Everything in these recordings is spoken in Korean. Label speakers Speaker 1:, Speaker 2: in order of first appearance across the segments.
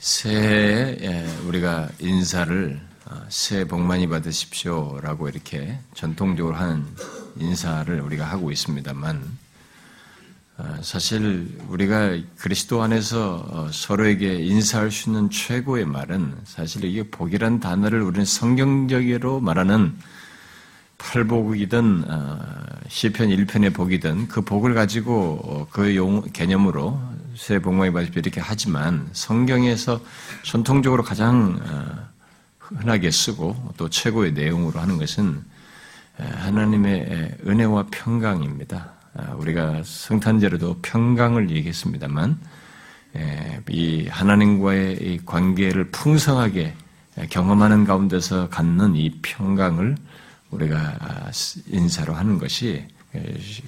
Speaker 1: 새해에 예, 우리가 인사를 어, 새해 복 많이 받으십시오라고 이렇게 전통적으로 하는 인사를 우리가 하고 있습니다만 어, 사실 우리가 그리스도 안에서 어, 서로에게 인사할 수 있는 최고의 말은 사실 이게 복이란 단어를 우리는 성경적으로 말하는 팔복이든 시편 1편의 복이든 그 복을 가지고 그 용, 개념으로 새해 복 많이 받으십시오 이렇게 하지만 성경에서 전통적으로 가장 어, 흔하게 쓰고 또 최고의 내용으로 하는 것은 하나님의 은혜와 평강입니다. 아, 우리가 성탄절에도 평강을 얘기했습니다만 이 하나님과의 관계를 풍성하게 경험하는 가운데서 갖는 이 평강을 우리가 인사로 하는 것이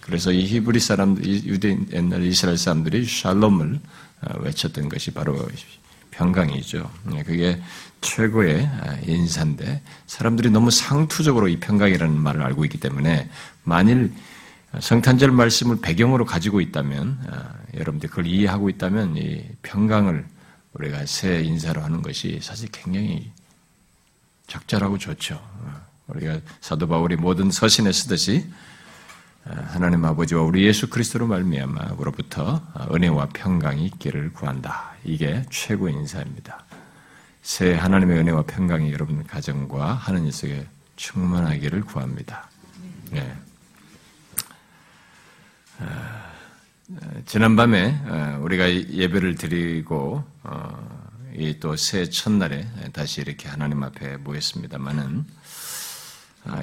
Speaker 1: 그래서 이 히브리 사람, 유대 옛날 이스라엘 사람들이 샬롬을 어, 외쳤던 것이 바로 평강이죠. 네, 그게 최고의 아, 인사인데 사람들이 너무 상투적으로 이 평강이라는 말을 알고 있기 때문에 만일 성탄절 말씀을 배경으로 가지고 있다면 아, 여러분들 그걸 이해하고 있다면 이 평강을 우리가 새 인사로 하는 것이 사실 굉장히 적절하고 좋죠. 어, 우리가 사도 바울이 모든 서신에 쓰듯이 하나님 아버지와 우리 예수 그리스도로 말미암아로부터 은혜와 평강이 있기를 구한다. 이게 최고의 인사입니다. 새 하나님의 은혜와 평강이 여러분 가정과 하나님 속에 충만하기를 구합니다. 네. 지난밤에 우리가 예배를 드리고 어, 이또새 첫날에 다시 이렇게 하나님 앞에 모였습니다만은 아,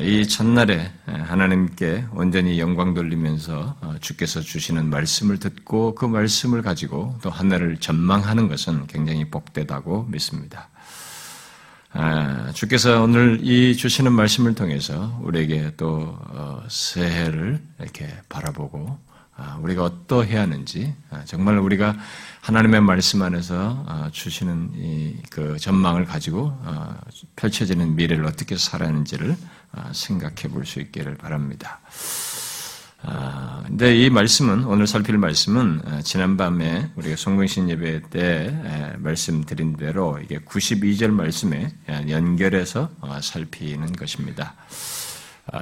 Speaker 1: 이 첫날에 하나님께 온전히 영광 돌리면서 어, 주께서 주시는 말씀을 듣고 그 말씀을 가지고 또 하늘을 전망하는 것은 굉장히 복되다고 믿습니다. 아, 주께서 오늘 이 주시는 말씀을 통해서 우리에게 또 어, 새해를 이렇게 바라보고 아, 우리가 어떠해야 하는지 정말 우리가 하나님의 말씀 안에서 주시는 그 전망을 가지고 펼쳐지는 미래를 어떻게 살아야 하는지를 아, 생각해 볼 수 있기를 바랍니다. 아, 근데 이 말씀은, 오늘 살필 말씀은, 아, 지난밤에 우리가 성공신 예배 때 말씀드린 대로 이게 92절 말씀에 연결해서 어, 살피는 것입니다.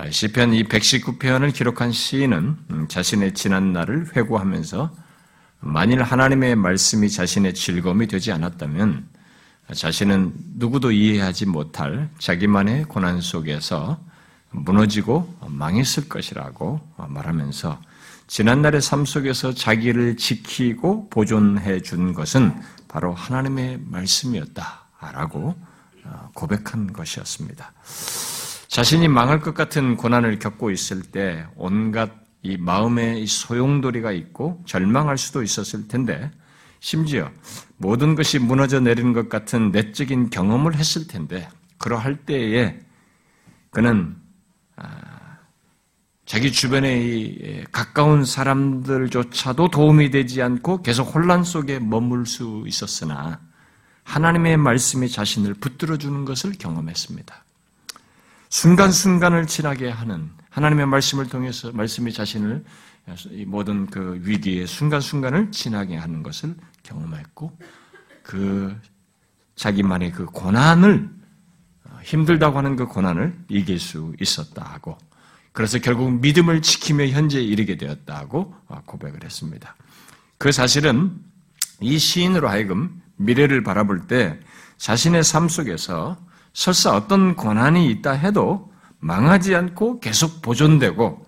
Speaker 1: 시편 이 119편을 기록한 시인은 음, 자신의 지난 날을 회고하면서 만일 하나님의 말씀이 자신의 즐거움이 되지 않았다면 자신은 누구도 이해하지 못할 자기만의 고난 속에서 무너지고 망했을 것이라고 말하면서 지난날의 삶 속에서 자기를 지키고 보존해 준 것은 바로 하나님의 말씀이었다라고 고백한 것이었습니다. 자신이 망할 것 같은 고난을 겪고 있을 때 온갖 이 마음의 소용돌이가 있고 절망할 수도 있었을 텐데 심지어 모든 것이 무너져 내리는 것 같은 내적인 경험을 했을 텐데 그러할 때에 그는 아, 자기 주변의 가까운 사람들조차도 도움이 되지 않고 계속 혼란 속에 머물 수 있었으나 하나님의 말씀이 자신을 붙들어 주는 것을 경험했습니다. 순간순간을 지나게 하는 하나님의 말씀을 통해서 말씀이 자신을 모든 그 위기의 순간순간을 지나게 하는 것을 경험했고 그 자기만의 그 고난을 힘들다고 하는 그 고난을 이길 수 있었다 하고 그래서 결국 믿음을 지키며 현재 이르게 되었다고 고백을 했습니다. 그 사실은 이 시인으로 하여금 미래를 바라볼 때 자신의 삶 속에서 설사 어떤 고난이 있다 해도 망하지 않고 계속 보존되고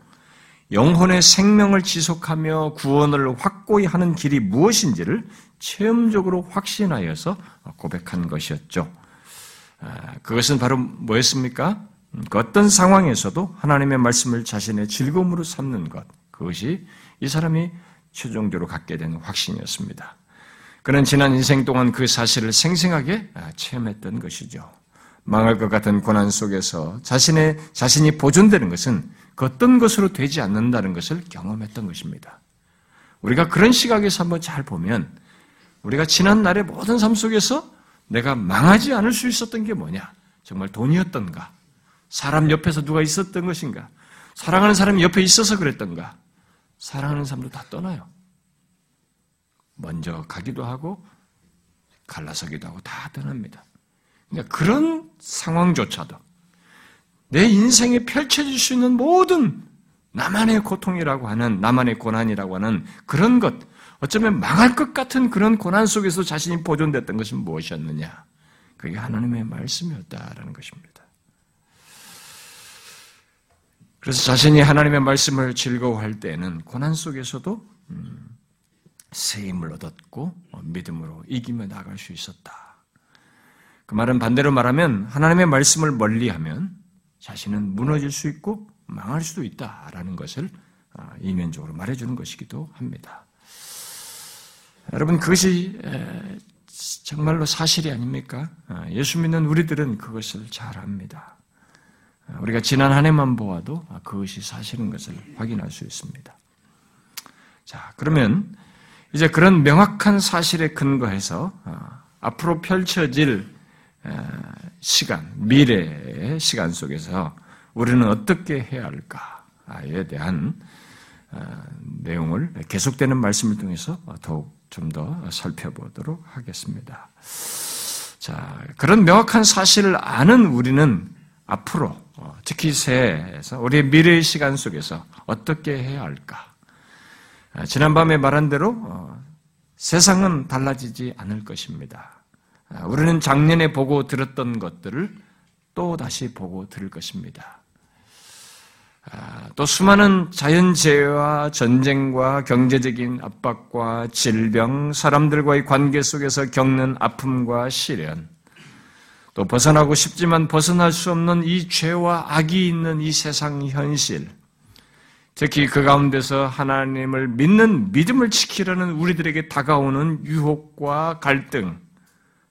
Speaker 1: 영혼의 생명을 지속하며 구원을 확고히 하는 길이 무엇인지를 체험적으로 확신하여서 고백한 것이었죠. 아, 그것은 바로 뭐였습니까? 그 어떤 상황에서도 하나님의 말씀을 자신의 즐거움으로 삼는 것. 그것이 이 사람이 최종적으로 갖게 된 확신이었습니다. 그는 지난 인생 동안 그 사실을 생생하게 아, 체험했던 것이죠. 망할 것 같은 고난 속에서 자신의, 자신이 보존되는 것은 그 어떤 것으로 되지 않는다는 것을 경험했던 것입니다. 우리가 그런 시각에서 한번 잘 보면 우리가 지난 날의 모든 삶 속에서 내가 망하지 않을 수 있었던 게 뭐냐? 정말 돈이었던가? 사람 옆에서 누가 있었던 것인가? 사랑하는 사람이 옆에 있어서 그랬던가? 사랑하는 사람도 다 떠나요. 먼저 가기도 하고 갈라서기도 하고 다 떠납니다. 그러니까 그런 상황조차도 내 인생에 펼쳐질 수 있는 모든 나만의 고통이라고 하는, 나만의 고난이라고 하는 그런 것, 어쩌면 망할 것 같은 그런 고난 속에서 자신이 보존됐던 것은 무엇이었느냐? 그게 하나님의 말씀이었다라는 것입니다. 그래서 자신이 하나님의 말씀을 즐거워할 때는 고난 속에서도 음, 새 힘을 얻었고 어, 믿음으로 이기며 나갈 수 있었다. 그 말은 반대로 말하면 하나님의 말씀을 멀리하면 자신은 무너질 수 있고 망할 수도 있다라는 것을 아, 이면적으로 말해주는 것이기도 합니다. 여러분 그것이 정말로 사실이 아닙니까? 아, 예수 믿는 우리들은 그것을 잘 압니다. 아, 우리가 지난 한 해만 보아도 그것이 사실인 것을 확인할 수 있습니다. 자, 그러면 이제 그런 명확한 사실에 근거해서 앞으로 펼쳐질 시간, 미래의 시간 속에서 우리는 어떻게 해야 할까에 대한 어, 내용을 계속되는 말씀을 통해서 더욱 좀 더 살펴보도록 하겠습니다. 자, 그런 명확한 사실을 아는 우리는 앞으로 어, 특히 새해에서 우리의 미래의 시간 속에서 어떻게 해야 할까? 아, 지난밤에 말한 대로 어, 세상은 달라지지 않을 것입니다. 아, 우리는 작년에 보고 들었던 것들을 또 다시 보고 들을 것입니다. 아, 또 수많은 자연재해와 전쟁과 경제적인 압박과 질병, 사람들과의 관계 속에서 겪는 아픔과 시련, 또 벗어나고 싶지만 벗어날 수 없는 이 죄와 악이 있는 이 세상 현실, 특히 그 가운데서 하나님을 믿는 믿음을 지키려는 우리들에게 다가오는 유혹과 갈등,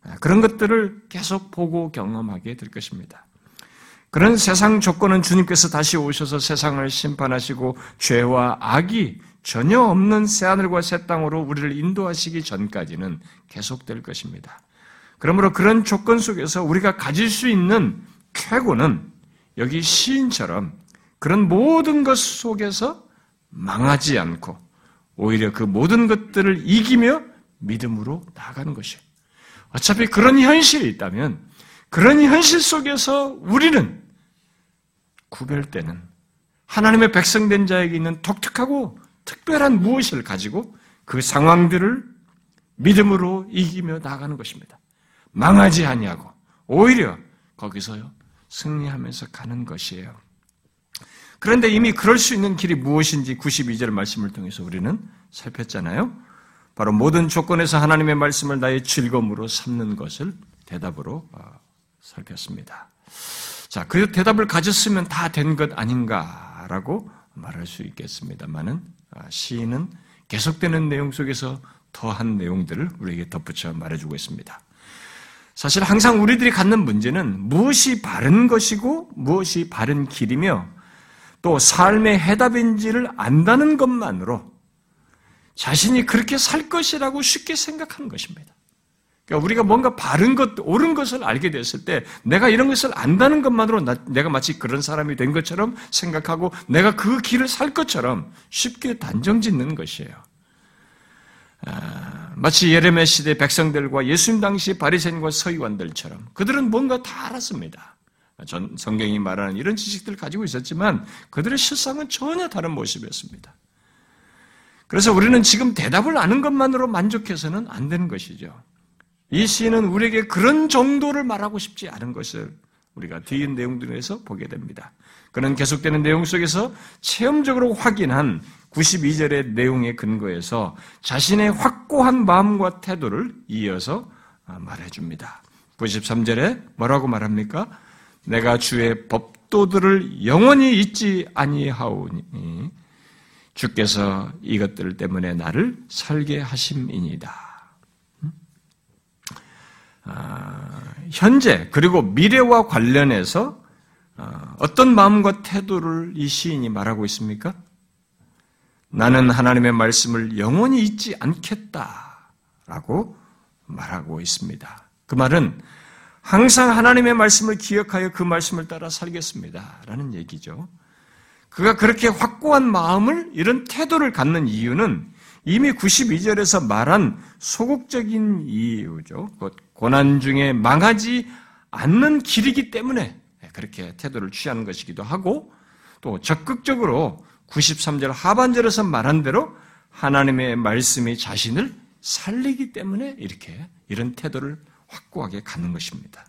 Speaker 1: 아, 그런 것들을 계속 보고 경험하게 될 것입니다. 그런 세상 조건은 주님께서 다시 오셔서 세상을 심판하시고 죄와 악이 전혀 없는 새하늘과 새 땅으로 우리를 인도하시기 전까지는 계속될 것입니다. 그러므로 그런 조건 속에서 우리가 가질 수 있는 쾌고는 여기 시인처럼 그런 모든 것 속에서 망하지 않고 오히려 그 모든 것들을 이기며 믿음으로 나가는 것이에요. 어차피 그런 현실이 있다면 그런 현실 속에서 우리는 구별되는 하나님의 백성된 자에게 있는 독특하고 특별한 무엇을 가지고 그 상황들을 믿음으로 이기며 나가는 것입니다. 망하지 아니하고 오히려 거기서 승리하면서 가는 것이에요. 그런데 이미 그럴 수 있는 길이 무엇인지 92절 말씀을 통해서 우리는 살폈잖아요. 바로 모든 조건에서 하나님의 말씀을 나의 즐거움으로 삼는 것을 대답으로 어, 살폈습니다. 자, 그 대답을 가졌으면 다 된 것 아닌가라고 말할 수 있겠습니다만은 아, 시인은 계속되는 내용 속에서 더한 내용들을 우리에게 덧붙여 말해주고 있습니다. 사실 항상 우리들이 갖는 문제는 무엇이 바른 것이고 무엇이 바른 길이며 또 삶의 해답인지를 안다는 것만으로 자신이 그렇게 살 것이라고 쉽게 생각하는 것입니다. 그러니까 우리가 뭔가 바른 것, 옳은 것을 알게 됐을 때 내가 이런 것을 안다는 것만으로 나, 내가 마치 그런 사람이 된 것처럼 생각하고 내가 그 길을 살 것처럼 쉽게 단정 짓는 것이에요. 아, 마치 예레미야 시대 백성들과 예수님 당시 바리새인과 서기관들처럼 그들은 뭔가 다 알았습니다. 전 성경이 말하는 이런 지식들을 가지고 있었지만 그들의 실상은 전혀 다른 모습이었습니다. 그래서 우리는 지금 대답을 아는 것만으로 만족해서는 안 되는 것이죠. 이 시인은 우리에게 그런 정도를 말하고 싶지 않은 것을 우리가 뒤에 내용들에서 보게 됩니다. 그는 계속되는 내용 속에서 체험적으로 확인한 92절의 내용에 근거해서 자신의 확고한 마음과 태도를 이어서 말해줍니다. 93절에 뭐라고 말합니까? 내가 주의 법도들을 영원히 잊지 아니하오니 주께서 이것들 때문에 나를 살게 하심이니다. 아, 현재 그리고 미래와 관련해서 아, 어떤 마음과 태도를 이 시인이 말하고 있습니까? 나는 하나님의 말씀을 영원히 잊지 않겠다라고 말하고 있습니다. 그 말은 항상 하나님의 말씀을 기억하여 그 말씀을 따라 살겠습니다. 라는 얘기죠. 그가 그렇게 확고한 마음을, 이런 태도를 갖는 이유는 이미 92절에서 말한 소극적인 이유죠. 고난 중에 망하지 않는 길이기 때문에 그렇게 태도를 취하는 것이기도 하고 또 적극적으로 93절 하반절에서 말한 대로 하나님의 말씀이 자신을 살리기 때문에 이렇게 이런 태도를 확고하게 갖는 것입니다.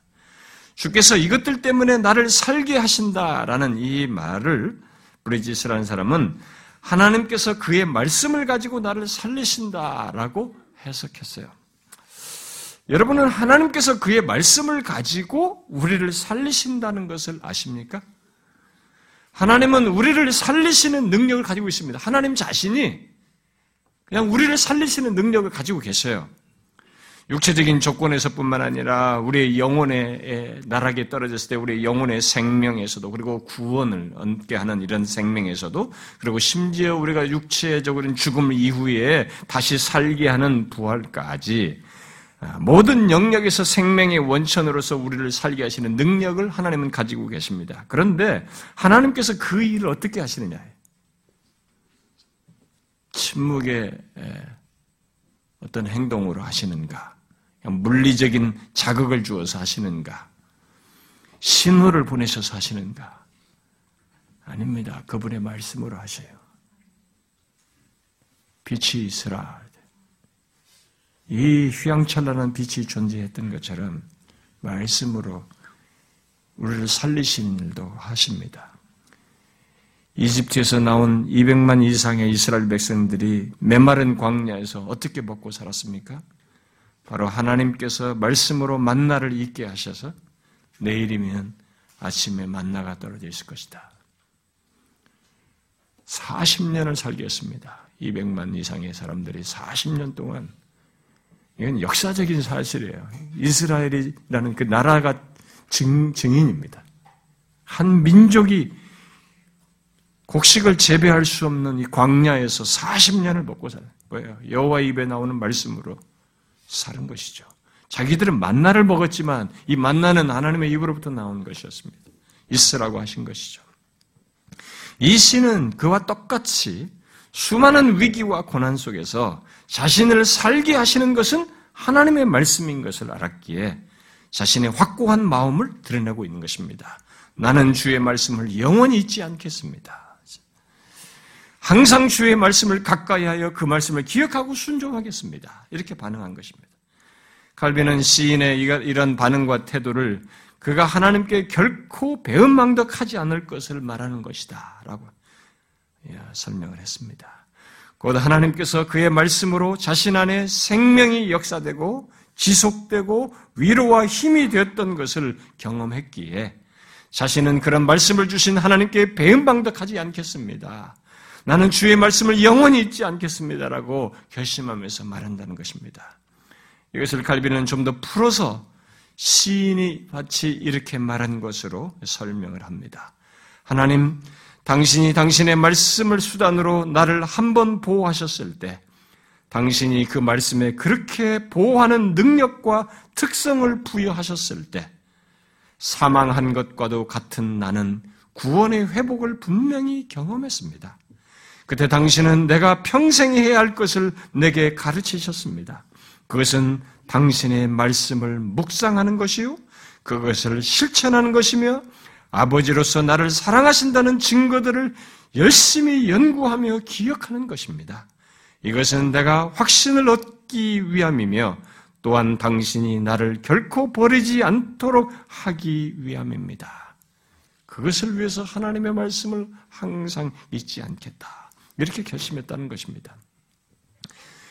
Speaker 1: 주께서 이것들 때문에 나를 살게 하신다라는 이 말을 브리지스라는 사람은 하나님께서 그의 말씀을 가지고 나를 살리신다라고 해석했어요. 여러분은 하나님께서 그의 말씀을 가지고 우리를 살리신다는 것을 아십니까? 하나님은 우리를 살리시는 능력을 가지고 있습니다. 하나님 자신이 그냥 우리를 살리시는 능력을 가지고 계셔요. 육체적인 조건에서뿐만 아니라 우리의 영혼의 나락에 떨어졌을 때 우리의 영혼의 생명에서도 그리고 구원을 얻게 하는 이런 생명에서도 그리고 심지어 우리가 육체적으로 죽음 이후에 다시 살게 하는 부활까지 모든 영역에서 생명의 원천으로서 우리를 살게 하시는 능력을 하나님은 가지고 계십니다. 그런데 하나님께서 그 일을 어떻게 하시느냐? 침묵의 어떤 행동으로 하시는가? 물리적인 자극을 주어서 하시는가? 신호를 보내셔서 하시는가? 아닙니다. 그분의 말씀으로 하셔요. 빛이 있으라. 이 휘황찬란한 빛이 존재했던 것처럼 말씀으로 우리를 살리시는 일도 하십니다. 이집트에서 나온 200만 이상의 이스라엘 백성들이 메마른 광야에서 어떻게 먹고 살았습니까? 바로 하나님께서 말씀으로 만나를 있게 하셔서 내일이면 아침에 만나가 떨어져 있을 것이다. 40년을 살겠습니다. 200만 이상의 사람들이 40년 동안 이건 역사적인 사실이에요. 이스라엘이라는 그 나라가 증, 증인입니다. 한 민족이 곡식을 재배할 수 없는 이 광야에서 40년을 먹고 살아요. 뭐예요? 여호와 입에 나오는 말씀으로 사는 것이죠. 자기들은 만나를 먹었지만 이 만나는 하나님의 입으로부터 나온 것이었습니다. 있으라고 하신 것이죠. 이 시는 그와 똑같이 수많은 위기와 고난 속에서 자신을 살게 하시는 것은 하나님의 말씀인 것을 알았기에 자신의 확고한 마음을 드러내고 있는 것입니다. 나는 주의 말씀을 영원히 잊지 않겠습니다. 항상 주의 말씀을 가까이 하여 그 말씀을 기억하고 순종하겠습니다. 이렇게 반응한 것입니다. 칼빈은 시인의 이런 반응과 태도를 그가 하나님께 결코 배은망덕하지 않을 것을 말하는 것이다. 라고 설명을 했습니다. 곧 하나님께서 그의 말씀으로 자신 안에 생명이 역사되고 지속되고 위로와 힘이 되었던 것을 경험했기에 자신은 그런 말씀을 주신 하나님께 배은방덕하지 않겠습니다. 나는 주의 말씀을 영원히 잊지 않겠습니다라고 결심하면서 말한다는 것입니다. 이것을 갈비는 좀 더 풀어서 시인이 같이 이렇게 말한 것으로 설명을 합니다. 하나님, 당신이 당신의 말씀을 수단으로 나를 한 번 보호하셨을 때, 당신이 그 말씀에 그렇게 보호하는 능력과 특성을 부여하셨을 때, 사망한 것과도 같은 나는 구원의 회복을 분명히 경험했습니다. 그때 당신은 내가 평생 해야 할 것을 내게 가르치셨습니다. 그것은 당신의 말씀을 묵상하는 것이요. 그것을 실천하는 것이며 아버지로서 나를 사랑하신다는 증거들을 열심히 연구하며 기억하는 것입니다. 이것은 내가 확신을 얻기 위함이며 또한 당신이 나를 결코 버리지 않도록 하기 위함입니다. 그것을 위해서 하나님의 말씀을 항상 잊지 않겠다. 이렇게 결심했다는 것입니다.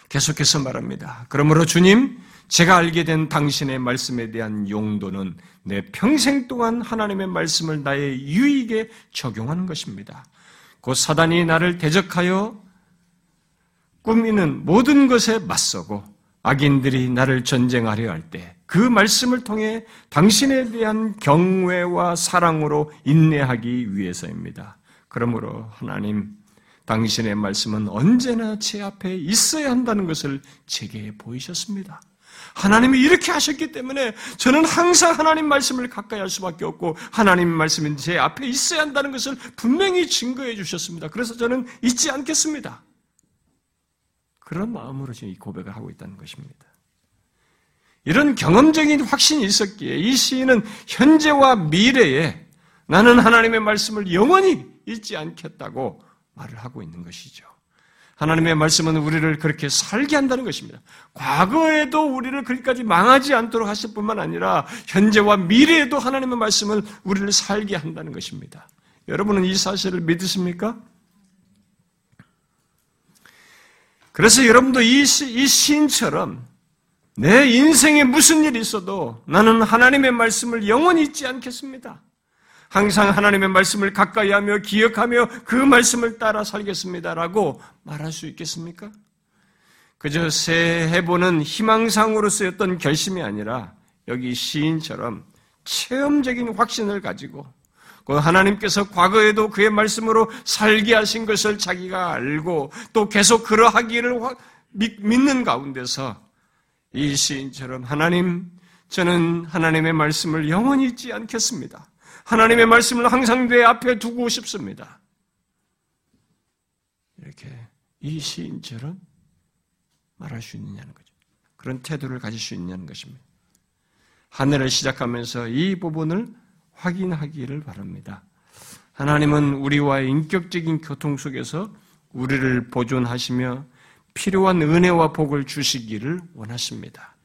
Speaker 1: 계속해서 말합니다. 그러므로 주님, 제가 알게 된 당신의 말씀에 대한 용도는 내 평생 동안 하나님의 말씀을 나의 유익에 적용하는 것입니다. 곧 사단이 나를 대적하여 꾸미는 모든 것에 맞서고 악인들이 나를 전쟁하려 할 때 그 말씀을 통해 당신에 대한 경외와 사랑으로 인내하기 위해서입니다. 그러므로 하나님, 당신의 말씀은 언제나 제 앞에 있어야 한다는 것을 제게 보이셨습니다. 하나님이 이렇게 하셨기 때문에 저는 항상 하나님 말씀을 가까이 할 수밖에 없고 하나님 말씀은 제 앞에 있어야 한다는 것을 분명히 증거해 주셨습니다. 그래서 저는 잊지 않겠습니다. 그런 마음으로 지금 이 고백을 하고 있다는 것입니다. 이런 경험적인 확신이 있었기에 이 시인은 현재와 미래에 나는 하나님의 말씀을 영원히 잊지 않겠다고 말을 하고 있는 것이죠. 하나님의 말씀은 우리를 그렇게 살게 한다는 것입니다. 과거에도 우리를 그렇게까지 망하지 않도록 하실 뿐만 아니라 현재와 미래에도 하나님의 말씀을 우리를 살게 한다는 것입니다. 여러분은 이 사실을 믿으십니까? 그래서 여러분도 이, 시, 이 시인처럼 내 인생에 무슨 일이 있어도 나는 하나님의 말씀을 영원히 잊지 않겠습니다. 항상 하나님의 말씀을 가까이 하며 기억하며 그 말씀을 따라 살겠습니다라고 말할 수 있겠습니까? 그저 새해보는 희망상으로 쓰였던 결심이 아니라 여기 시인처럼 체험적인 확신을 가지고 그 하나님께서 과거에도 그의 말씀으로 살게 하신 것을 자기가 알고 또 계속 그러하기를 믿는 가운데서 이 시인처럼 하나님, 저는 하나님의 말씀을 영원히 잊지 않겠습니다. 하나님의 말씀을 항상 내 앞에 두고 싶습니다. 이렇게 이 시인처럼 말할 수 있느냐는 거죠. 그런 태도를 가질 수 있냐는 것입니다. 하늘을 시작하면서 이 부분을 확인하기를 바랍니다. 하나님은 우리와의 인격적인 교통 속에서 우리를 보존하시며 필요한 은혜와 복을 주시기를 원하십니다.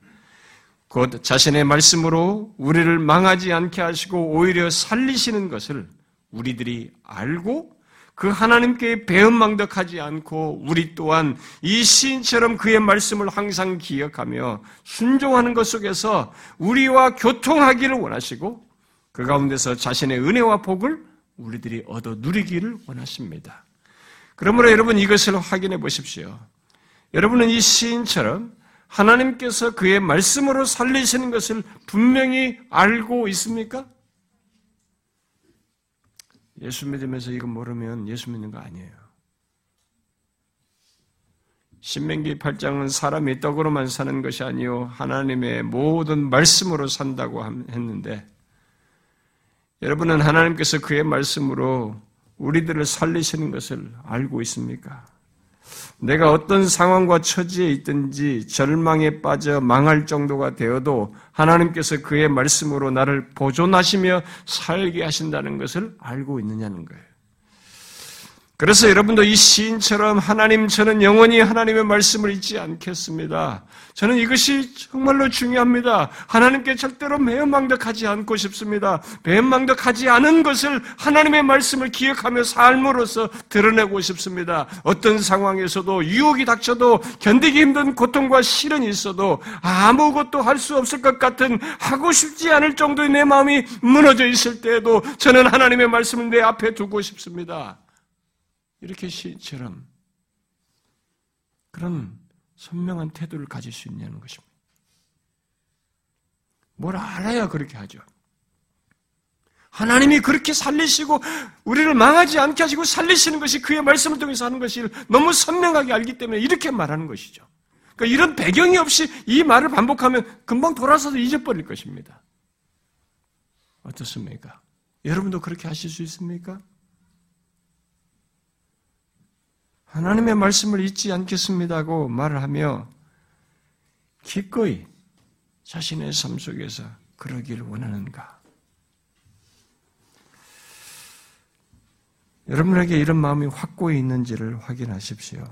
Speaker 1: 곧 자신의 말씀으로 우리를 망하지 않게 하시고 오히려 살리시는 것을 우리들이 알고 그 하나님께 배은망덕하지 않고 우리 또한 이 시인처럼 그의 말씀을 항상 기억하며 순종하는 것 속에서 우리와 교통하기를 원하시고 그 가운데서 자신의 은혜와 복을 우리들이 얻어 누리기를 원하십니다. 그러므로 여러분 이것을 확인해 보십시오. 여러분은 이 시인처럼 하나님께서 그의 말씀으로 살리시는 것을 분명히 알고 있습니까? 예수 믿으면서 이거 모르면 예수 믿는 거 아니에요. 신명기 8장은 사람이 떡으로만 사는 것이 아니요 하나님의 모든 말씀으로 산다고 했는데 여러분은 하나님께서 그의 말씀으로 우리들을 살리시는 것을 알고 있습니까? 내가 어떤 상황과 처지에 있든지 절망에 빠져 망할 정도가 되어도 하나님께서 그의 말씀으로 나를 보존하시며 살게 하신다는 것을 알고 있느냐는 거예요. 그래서 여러분도 이 시인처럼 하나님 저는 영원히 하나님의 말씀을 잊지 않겠습니다. 저는 이것이 정말로 중요합니다. 하나님께 절대로 매연망덕하지 않고 싶습니다. 매연망덕하지 않은 것을 하나님의 말씀을 기억하며 삶으로서 드러내고 싶습니다. 어떤 상황에서도 유혹이 닥쳐도 견디기 힘든 고통과 시련이 있어도 아무것도 할 수 없을 것 같은 하고 싶지 않을 정도의 내 마음이 무너져 있을 때에도 저는 하나님의 말씀을 내 앞에 두고 싶습니다. 이렇게 시처럼 그런 선명한 태도를 가질 수 있냐는 것입니다. 뭘 알아야 그렇게 하죠. 하나님이 그렇게 살리시고 우리를 망하지 않게 하시고 살리시는 것이 그의 말씀을 통해서 하는 것이 너무 선명하게 알기 때문에 이렇게 말하는 것이죠. 그러니까 이런 배경이 없이 이 말을 반복하면 금방 돌아서서 잊어버릴 것입니다. 어떻습니까? 여러분도 그렇게 하실 수 있습니까? 하나님의 말씀을 잊지 않겠습니다고 말을 하며 기꺼이 자신의 삶 속에서 그러기를 원하는가? 여러분에게 이런 마음이 확고히 있는지를 확인하십시오.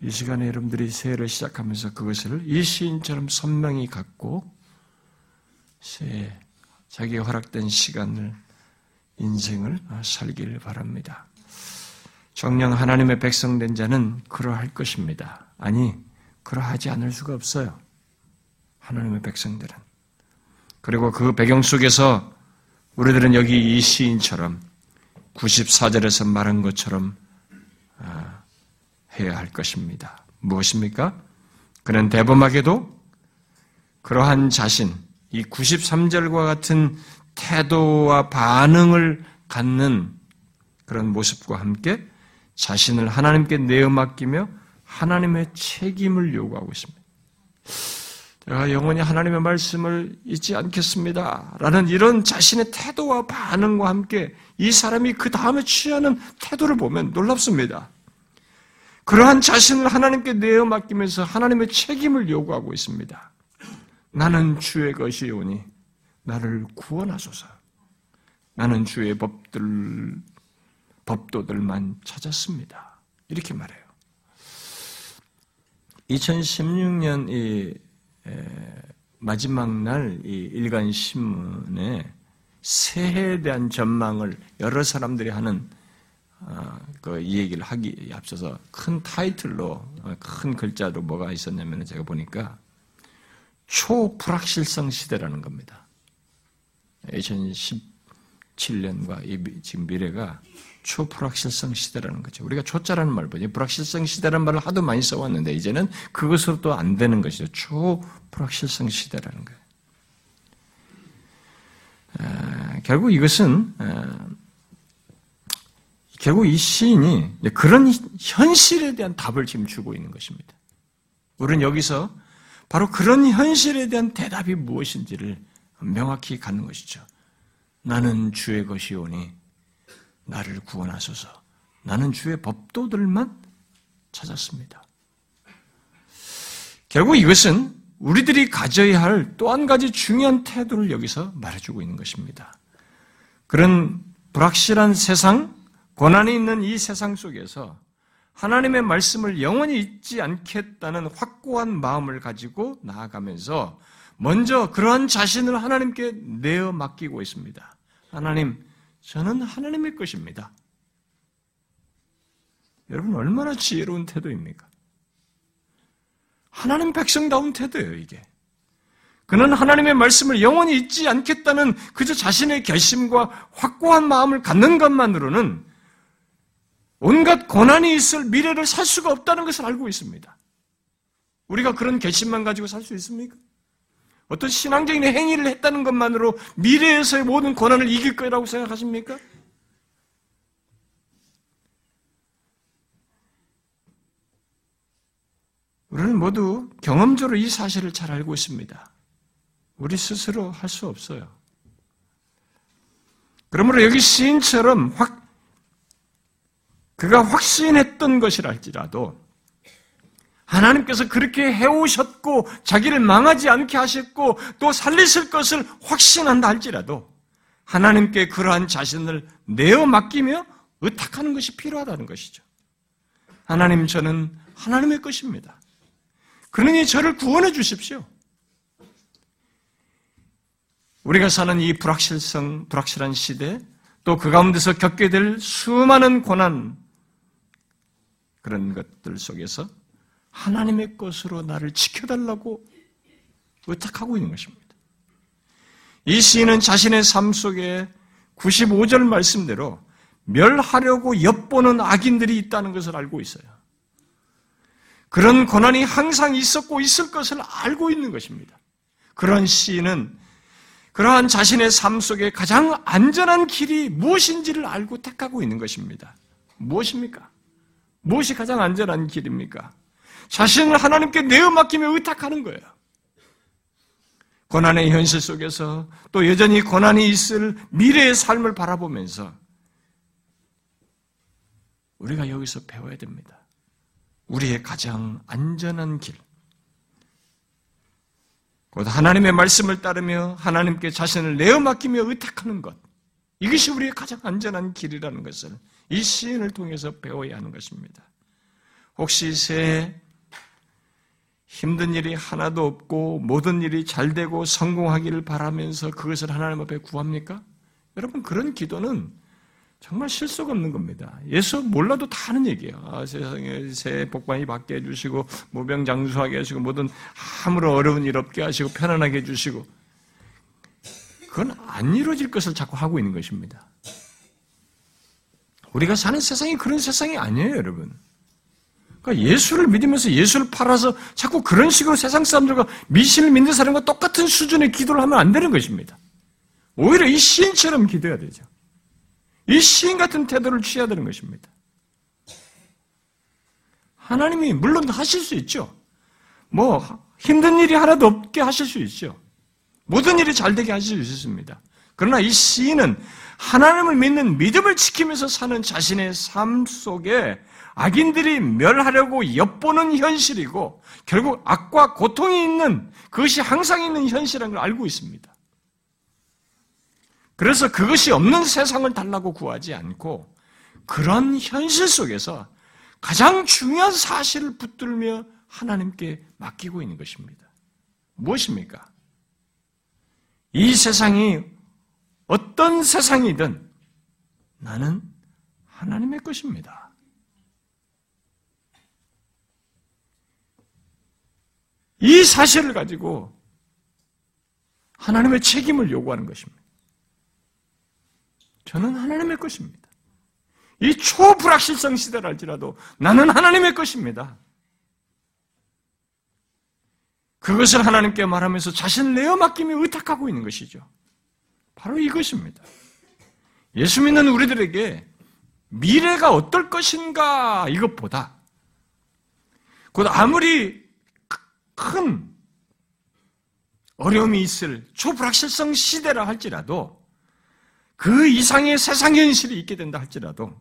Speaker 1: 이 시간에 여러분들이 새해를 시작하면서 그것을 이 시인처럼 선명히 갖고 새해 자기에 허락된 시간을 인생을 살기를 바랍니다. 정령 하나님의 백성된 자는 그러할 것입니다. 아니, 그러하지 않을 수가 없어요. 하나님의 백성들은. 그리고 그 배경 속에서 우리들은 여기 이 시인처럼 94절에서 말한 것처럼 아, 해야 할 것입니다. 무엇입니까? 그는 대범하게도 그러한 자신, 이 93절과 같은 태도와 반응을 갖는 그런 모습과 함께 자신을 하나님께 내어 맡기며 하나님의 책임을 요구하고 있습니다. 제가 영원히 하나님의 말씀을 잊지 않겠습니다. 라는 이런 자신의 태도와 반응과 함께 이 사람이 그 다음에 취하는 태도를 보면 놀랍습니다. 그러한 자신을 하나님께 내어 맡기면서 하나님의 책임을 요구하고 있습니다. 나는 주의 것이오니 나를 구원하소서. 나는 주의 법들, 법도들만 찾았습니다. 이렇게 말해요. 2016년 이 마지막 날 이 일간 신문에 새해에 대한 전망을 여러 사람들이 하는 어, 그이 얘기를 하기 앞서서 큰 타이틀로 어, 큰 글자로 뭐가 있었냐면 제가 보니까 초불확실성 시대라는 겁니다. 2017년과 지금 미래가 초불확실성 시대라는 거죠. 우리가 초자라는 말 보죠. 불확실성 시대라는 말을 하도 많이 써왔는데 이제는 그것으로 또안 되는 것이죠. 초불확실성 시대라는 거예요. 아, 결국 이것은 아, 결국 이 시인이 그런 현실에 대한 답을 지금 주고 있는 것입니다. 우리는 여기서 바로 그런 현실에 대한 대답이 무엇인지를 명확히 갖는 것이죠. 나는 주의 것이오니 나를 구원하소서. 나는 주의 법도들만 찾았습니다. 결국 이것은 우리들이 가져야 할 또 한 가지 중요한 태도를 여기서 말해주고 있는 것입니다. 그런 불확실한 세상, 고난이 있는 이 세상 속에서 하나님의 말씀을 영원히 잊지 않겠다는 확고한 마음을 가지고 나아가면서 먼저 그러한 자신을 하나님께 내어 맡기고 있습니다. 하나님, 저는 하나님의 것입니다. 여러분, 얼마나 지혜로운 태도입니까? 하나님 백성다운 태도예요, 이게. 그는 하나님의 말씀을 영원히 잊지 않겠다는 그저 자신의 결심과 확고한 마음을 갖는 것만으로는 온갖 고난이 있을 미래를 살 수가 없다는 것을 알고 있습니다. 우리가 그런 결심만 가지고 살 수 있습니까? 어떤 신앙적인 행위를 했다는 것만으로 미래에서의 모든 고난을 이길 거라고 생각하십니까? 우리는 모두 경험적으로 이 사실을 잘 알고 있습니다. 우리 스스로 할 수 없어요. 그러므로 여기 시인처럼 확, 그가 확신했던 것이랄지라도 하나님께서 그렇게 해오셨고 자기를 망하지 않게 하셨고 또 살리실 것을 확신한다 할지라도 하나님께 그러한 자신을 내어 맡기며 의탁하는 것이 필요하다는 것이죠. 하나님 저는 하나님의 것입니다. 그러니 저를 구원해 주십시오. 우리가 사는 이 불확실성, 불확실한 시대, 또 그 가운데서 겪게 될 수많은 고난, 그런 것들 속에서 하나님의 것으로 나를 지켜달라고 의탁하고 있는 것입니다. 이 시인은 자신의 삶 속에 95절 말씀대로 멸하려고 엿보는 악인들이 있다는 것을 알고 있어요. 그런 고난이 항상 있었고 있을 것을 알고 있는 것입니다. 그런 시인은 그러한 자신의 삶 속에 가장 안전한 길이 무엇인지를 알고 택하고 있는 것입니다. 무엇입니까? 무엇이 가장 안전한 길입니까? 자신을 하나님께 내어 맡기며 의탁하는 거예요. 고난의 현실 속에서 또 여전히 고난이 있을 미래의 삶을 바라보면서 우리가 여기서 배워야 됩니다. 우리의 가장 안전한 길. 곧 하나님의 말씀을 따르며 하나님께 자신을 내어 맡기며 의탁하는 것. 이것이 우리의 가장 안전한 길이라는 것을 이 시인을 통해서 배워야 하는 것입니다. 혹시 새 힘든 일이 하나도 없고 모든 일이 잘 되고 성공하기를 바라면서 그것을 하나님 앞에 구합니까? 여러분 그런 기도는 정말 실속 없는 겁니다. 예수 몰라도 다 하는 얘기예요. 아, 세상에 새해 복 많이 받게 해주시고 무병장수하게 하시고 모든 아무런 어려운 일 없게 하시고 편안하게 해주시고 그건 안 이루어질 것을 자꾸 하고 있는 것입니다. 우리가 사는 세상이 그런 세상이 아니에요, 여러분. 그러니까 예수를 믿으면서 예수를 팔아서 자꾸 그런 식으로 세상 사람들과 미신을 믿는 사람과 똑같은 수준의 기도를 하면 안 되는 것입니다. 오히려 이 시인처럼 기도해야 되죠. 이 시인 같은 태도를 취해야 되는 것입니다. 하나님이 물론 하실 수 있죠. 뭐 힘든 일이 하나도 없게 하실 수 있죠. 모든 일이 잘 되게 하실 수 있습니다. 그러나 이 시인은 하나님을 믿는 믿음을 지키면서 사는 자신의 삶 속에 악인들이 멸하려고 엿보는 현실이고 결국 악과 고통이 있는 그것이 항상 있는 현실이라는 걸 알고 있습니다. 그래서 그것이 없는 세상을 달라고 구하지 않고 그런 현실 속에서 가장 중요한 사실을 붙들며 하나님께 맡기고 있는 것입니다. 무엇입니까? 이 세상이 어떤 세상이든 나는 하나님의 것입니다. 이 사실을 가지고 하나님의 책임을 요구하는 것입니다. 저는 하나님의 것입니다. 이 초불확실성 시대랄지라도 나는 하나님의 것입니다. 그것을 하나님께 말하면서 자신을 내어 맡기며 의탁하고 있는 것이죠. 바로 이것입니다. 예수 믿는 우리들에게 미래가 어떨 것인가 이것보다 곧 아무리 큰 어려움이 있을 초불확실성 시대라 할지라도 그 이상의 세상 현실이 있게 된다 할지라도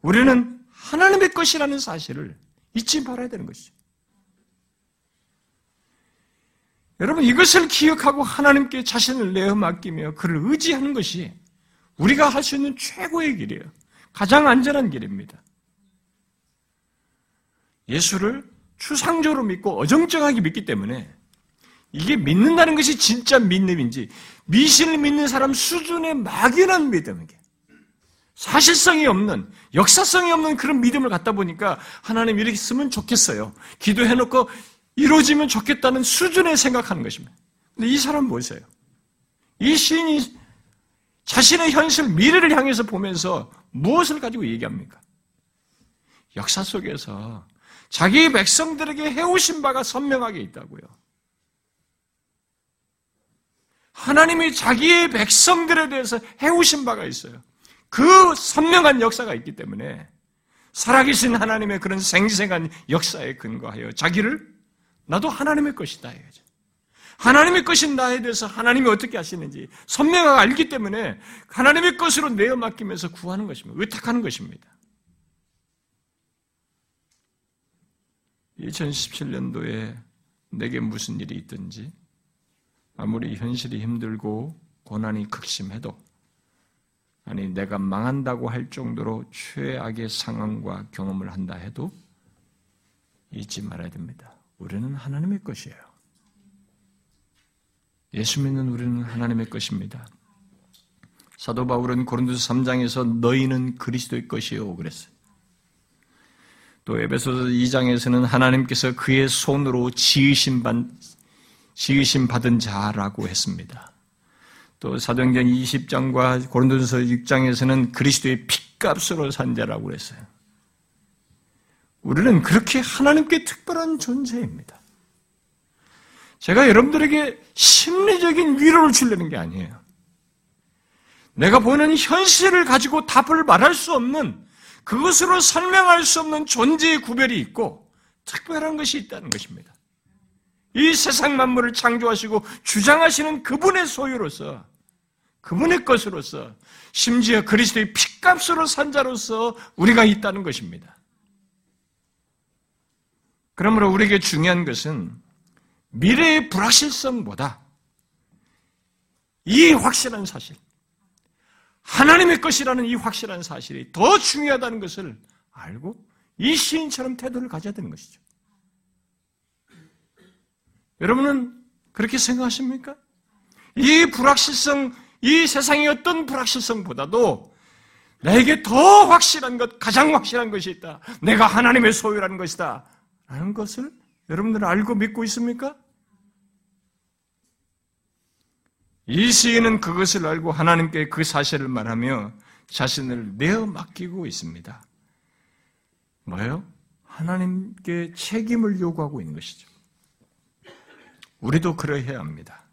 Speaker 1: 우리는 하나님의 것이라는 사실을 잊지 말아야 되는 것이죠. 여러분 이것을 기억하고 하나님께 자신을 내어 맡기며 그를 의지하는 것이 우리가 할 수 있는 최고의 길이에요. 가장 안전한 길입니다. 예수를 추상적으로 믿고 어정쩡하게 믿기 때문에 이게 믿는다는 것이 진짜 믿음인지 미신을 믿는 사람 수준의 막연한 믿음이게 사실성이 없는 역사성이 없는 그런 믿음을 갖다 보니까 하나님 이렇게 쓰면 좋겠어요. 기도해놓고 이루어지면 좋겠다는 수준에 생각하는 것입니다. 근데 이 사람 뭐세요? 이 시인이 자신의 현실, 미래를 향해서 보면서 무엇을 가지고 얘기합니까? 역사 속에서 자기 백성들에게 해오신 바가 선명하게 있다고요. 하나님이 자기의 백성들에 대해서 해오신 바가 있어요. 그 선명한 역사가 있기 때문에 살아계신 하나님의 그런 생생한 역사에 근거하여 자기를 나도 하나님의 것이다. 이거죠. 하나님의 것인 나에 대해서 하나님이 어떻게 하시는지 선명하게 알기 때문에 하나님의 것으로 내어 맡기면서 구하는 것입니다. 의탁하는 것입니다. 2017년도에 내게 무슨 일이 있든지 아무리 현실이 힘들고 고난이 극심해도 아니 내가 망한다고 할 정도로 최악의 상황과 경험을 한다 해도 잊지 말아야 됩니다. 우리는 하나님의 것이에요. 예수 믿는 우리는 하나님의 것입니다. 사도 바울은 고린도서 3장에서 너희는 그리스도의 것이요 그랬어요. 또 에베소서 2장에서는 하나님께서 그의 손으로 지으신, 반, 지으신 받은 자라고 했습니다. 또 사도행전 20장과 고린도서 6장에서는 그리스도의 핏값으로 산 자라고 그랬어요. 우리는 그렇게 하나님께 특별한 존재입니다. 제가 여러분들에게 심리적인 위로를 주려는 게 아니에요. 내가 보는 현실을 가지고 답을 말할 수 없는 그것으로 설명할 수 없는 존재의 구별이 있고 특별한 것이 있다는 것입니다. 이 세상 만물을 창조하시고 주장하시는 그분의 소유로서 그분의 것으로서 심지어 그리스도의 핏값으로 산 자로서 우리가 있다는 것입니다. 그러므로 우리에게 중요한 것은 미래의 불확실성보다 이 확실한 사실, 하나님의 것이라는 이 확실한 사실이 더 중요하다는 것을 알고 이 시인처럼 태도를 가져야 되는 것이죠. 여러분은 그렇게 생각하십니까? 이 불확실성, 이 세상의 어떤 불확실성보다도 나에게 더 확실한 것, 가장 확실한 것이 있다. 내가 하나님의 소유라는 것이다. 라는 것을 여러분들 알고 믿고 있습니까? 이 시인은 그것을 알고 하나님께 그 사실을 말하며 자신을 내어 맡기고 있습니다. 뭐예요? 하나님께 책임을 요구하고 있는 것이죠. 우리도 그러해야 합니다.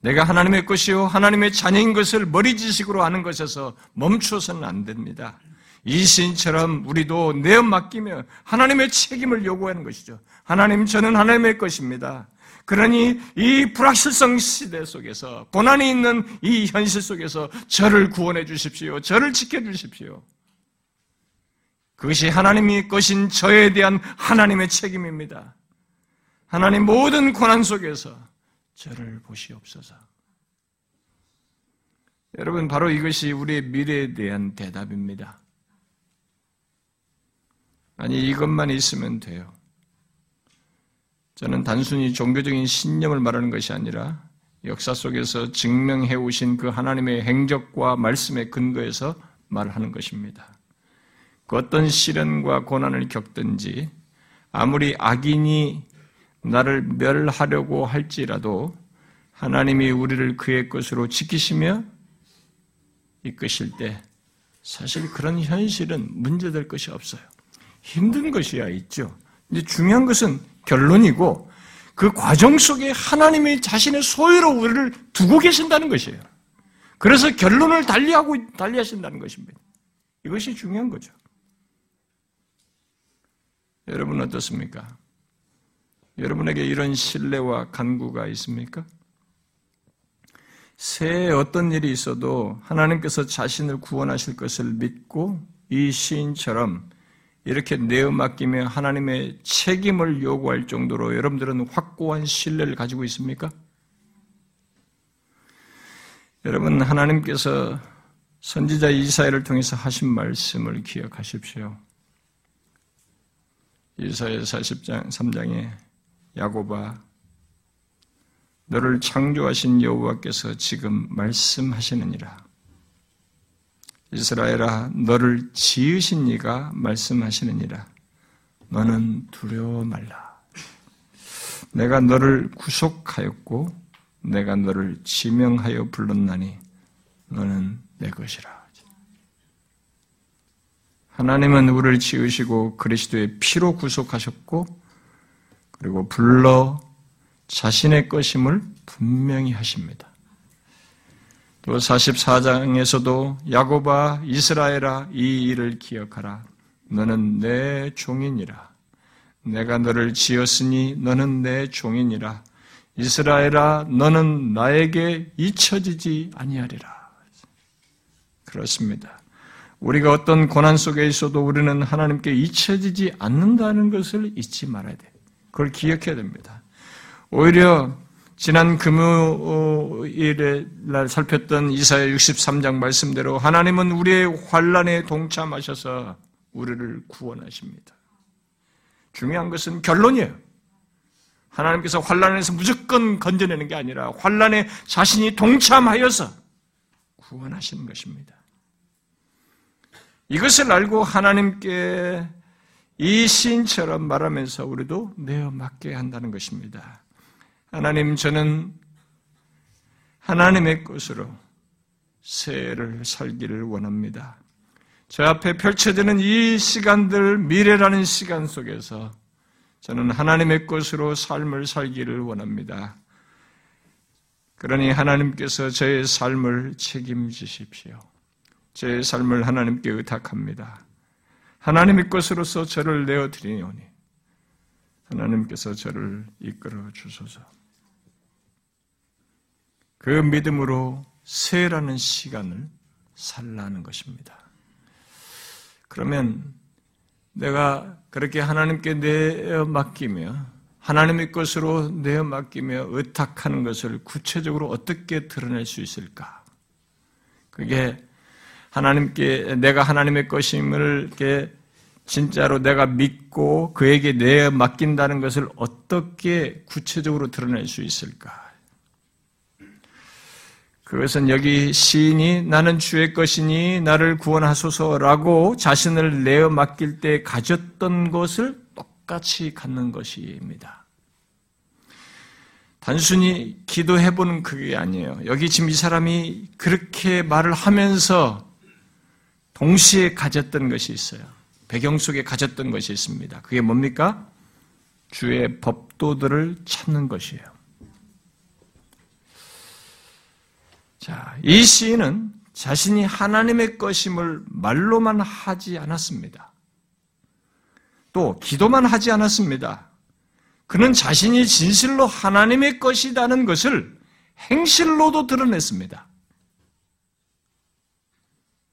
Speaker 1: 내가 하나님의 것이요 하나님의 자녀인 것을 머리지식으로 아는 것에서 멈추어서는 안 됩니다. 이 시인처럼 우리도 내어 맡기며 하나님의 책임을 요구하는 것이죠. 하나님 저는 하나님의 것입니다. 그러니 이 불확실성 시대 속에서 고난이 있는 이 현실 속에서 저를 구원해 주십시오. 저를 지켜 주십시오. 그것이 하나님이 것인 저에 대한 하나님의 책임입니다. 하나님 모든 고난 속에서 저를 보시옵소서. 여러분, 바로 이것이 우리의 미래에 대한 대답입니다. 아니, 이것만 있으면 돼요. 저는 단순히 종교적인 신념을 말하는 것이 아니라 역사 속에서 증명해 오신 그 하나님의 행적과 말씀의 근거에서 말하는 것입니다. 그 어떤 시련과 고난을 겪든지 아무리 악인이 나를 멸하려고 할지라도 하나님이 우리를 그의 것으로 지키시며 이끄실 때 사실 그런 현실은 문제될 것이 없어요. 힘든 것이야 있죠. 이제 중요한 것은 결론이고 그 과정 속에 하나님의 자신의 소유로 우리를 두고 계신다는 것이에요. 그래서 결론을 달리하고 달리하신다는 것입니다. 이것이 중요한 거죠. 여러분 어떻습니까? 여러분에게 이런 신뢰와 간구가 있습니까? 새해 어떤 일이 있어도 하나님께서 자신을 구원하실 것을 믿고 이 시인처럼 이렇게 내어 맡기며 하나님의 책임을 요구할 정도로 여러분들은 확고한 신뢰를 가지고 있습니까? 여러분 하나님께서 선지자 이사야를 통해서 하신 말씀을 기억하십시오. 이사야 40장 3장에 야고바 너를 창조하신 여호와께서 지금 말씀하시느니라. 이스라엘아 너를 지으신 이가 말씀하시느니라. 너는 두려워 말라. 내가 너를 구속하였고 내가 너를 지명하여 불렀나니 너는 내 것이라. 하나님은 우리를 지으시고 그리스도의 피로 구속하셨고 그리고 불러 자신의 것임을 분명히 하십니다. 또 44장에서도 야고바 이스라엘아 이 일을 기억하라. 너는 내 종이니라. 내가 너를 지었으니 너는 내 종이니라. 이스라엘아 너는 나에게 잊혀지지 아니하리라. 그렇습니다. 우리가 어떤 고난 속에 있어도 우리는 하나님께 잊혀지지 않는다는 것을 잊지 말아야 돼. 그걸 기억해야 됩니다. 오히려 지난 금요일에 날 살폈던 이사야 63장 말씀대로 하나님은 우리의 환란에 동참하셔서 우리를 구원하십니다. 중요한 것은 결론이에요. 하나님께서 환란에서 무조건 건져내는 게 아니라 환란에 자신이 동참하여서 구원하시는 것입니다. 이것을 알고 하나님께 이 시인처럼 말하면서 우리도 내어 맡게 한다는 것입니다. 하나님, 저는 하나님의 것으로 새해를 살기를 원합니다. 저 앞에 펼쳐지는 이 시간들, 미래라는 시간 속에서 저는 하나님의 것으로 삶을 살기를 원합니다. 그러니 하나님께서 저의 삶을 책임지십시오. 제 삶을 하나님께 의탁합니다. 하나님의 것으로서 저를 내어드리오니 하나님께서 저를 이끌어 주소서. 그 믿음으로 세라는 시간을 살라는 것입니다. 그러면 내가 그렇게 하나님께 내어 맡기며 하나님의 것으로 내어 맡기며 의탁하는 것을 구체적으로 어떻게 드러낼 수 있을까? 그게 하나님께 내가 하나님의 것임을 이렇게 진짜로 내가 믿고 그에게 내 맡긴다는 것을 어떻게 구체적으로 드러낼 수 있을까? 그것은 여기 시인이 나는 주의 것이니 나를 구원하소서라고 자신을 내어 맡길 때 가졌던 것을 똑같이 갖는 것입니다. 단순히 기도해보는 그게 아니에요. 여기 지금 이 사람이 그렇게 말을 하면서 동시에 가졌던 것이 있어요. 배경 속에 가졌던 것이 있습니다. 그게 뭡니까? 주의 법도들을 찾는 것이에요. 자, 이 시인은 자신이 하나님의 것임을 말로만 하지 않았습니다. 또 기도만 하지 않았습니다. 그는 자신이 진실로 하나님의 것이라는 것을 행실로도 드러냈습니다.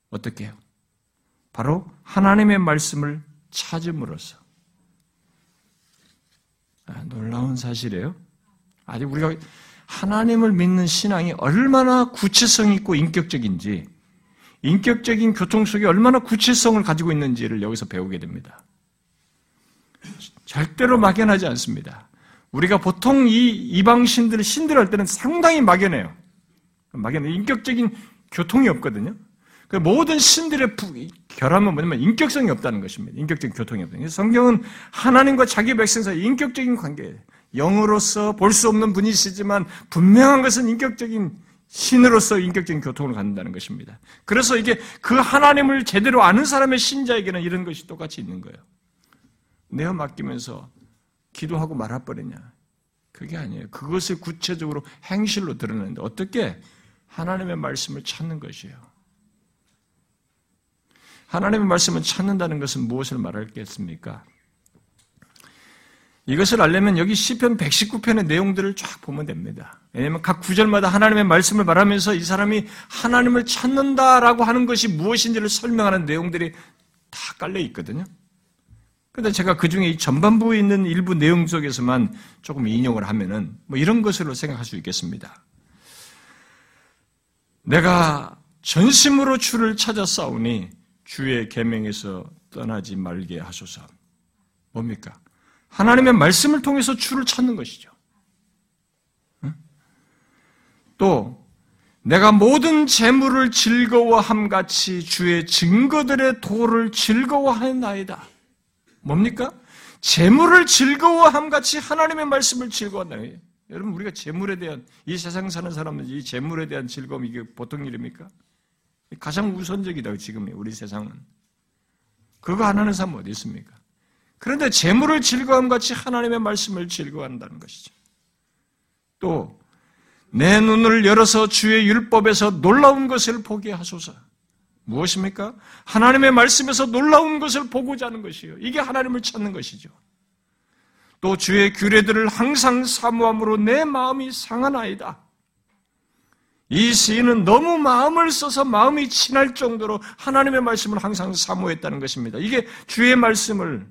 Speaker 1: 어떻게 해요? 바로 하나님의 말씀을 찾음으로써 아, 놀라운 사실이에요. 아직 우리가 하나님을 믿는 신앙이 얼마나 구체성 있고 인격적인지, 인격적인 교통 속에 얼마나 구체성을 가지고 있는지를 여기서 배우게 됩니다. 절대로 막연하지 않습니다. 우리가 보통 이 이방신들, 신들 할 때는 상당히 막연해요. 막연해. 인격적인 교통이 없거든요. 그 모든 신들의 결함은 뭐냐면 인격성이 없다는 것입니다. 인격적인 교통이 없다. 성경은 하나님과 자기 백성 사이 인격적인 관계, 영으로서 볼 수 없는 분이시지만 분명한 것은 인격적인 신으로서 인격적인 교통을 갖는다는 것입니다. 그래서 이게 그 하나님을 제대로 아는 사람의 신자에게는 이런 것이 똑같이 있는 거예요. 내가 맡기면서 기도하고 말아버리냐. 그게 아니에요. 그것을 구체적으로 행실로 드러내는데 어떻게 하나님의 말씀을 찾는 것이에요. 하나님의 말씀을 찾는다는 것은 무엇을 말하겠습니까? 이것을 알려면 여기 시편 119편의 내용들을 쫙 보면 됩니다. 왜냐하면 각 구절마다 하나님의 말씀을 말하면서 이 사람이 하나님을 찾는다라고 하는 것이 무엇인지를 설명하는 내용들이 다 깔려 있거든요. 그런데 제가 그 중에 이 전반부에 있는 일부 내용 속에서만 조금 인용을 하면은 뭐 이런 것으로 생각할 수 있겠습니다. 내가 전심으로 주를 찾아 싸우니 주의 계명에서 떠나지 말게 하소서. 뭡니까? 하나님의 말씀을 통해서 주를 찾는 것이죠. 또 내가 모든 재물을 즐거워함 같이 주의 증거들의 도를 즐거워하나이다. 뭡니까? 재물을 즐거워함 같이 하나님의 말씀을 즐거워한다. 여러분 우리가 재물에 대한 이 세상 사는 사람은 이 재물에 대한 즐거움 이게 보통 일입니까? 가장 우선적이다 지금 우리 세상은. 그거 안 하는 사람 어디 있습니까? 그런데 재물을 즐거움 같이 하나님의 말씀을 즐거워한다는 것이죠. 또 내 눈을 열어서 주의 율법에서 놀라운 것을 보게 하소서. 무엇입니까? 하나님의 말씀에서 놀라운 것을 보고자 하는 것이요. 이게 하나님을 찾는 것이죠. 또 주의 규례들을 항상 사모함으로 내 마음이 상하나이다. 이 시인은 너무 마음을 써서 마음이 친할 정도로 하나님의 말씀을 항상 사모했다는 것입니다. 이게 주의 말씀을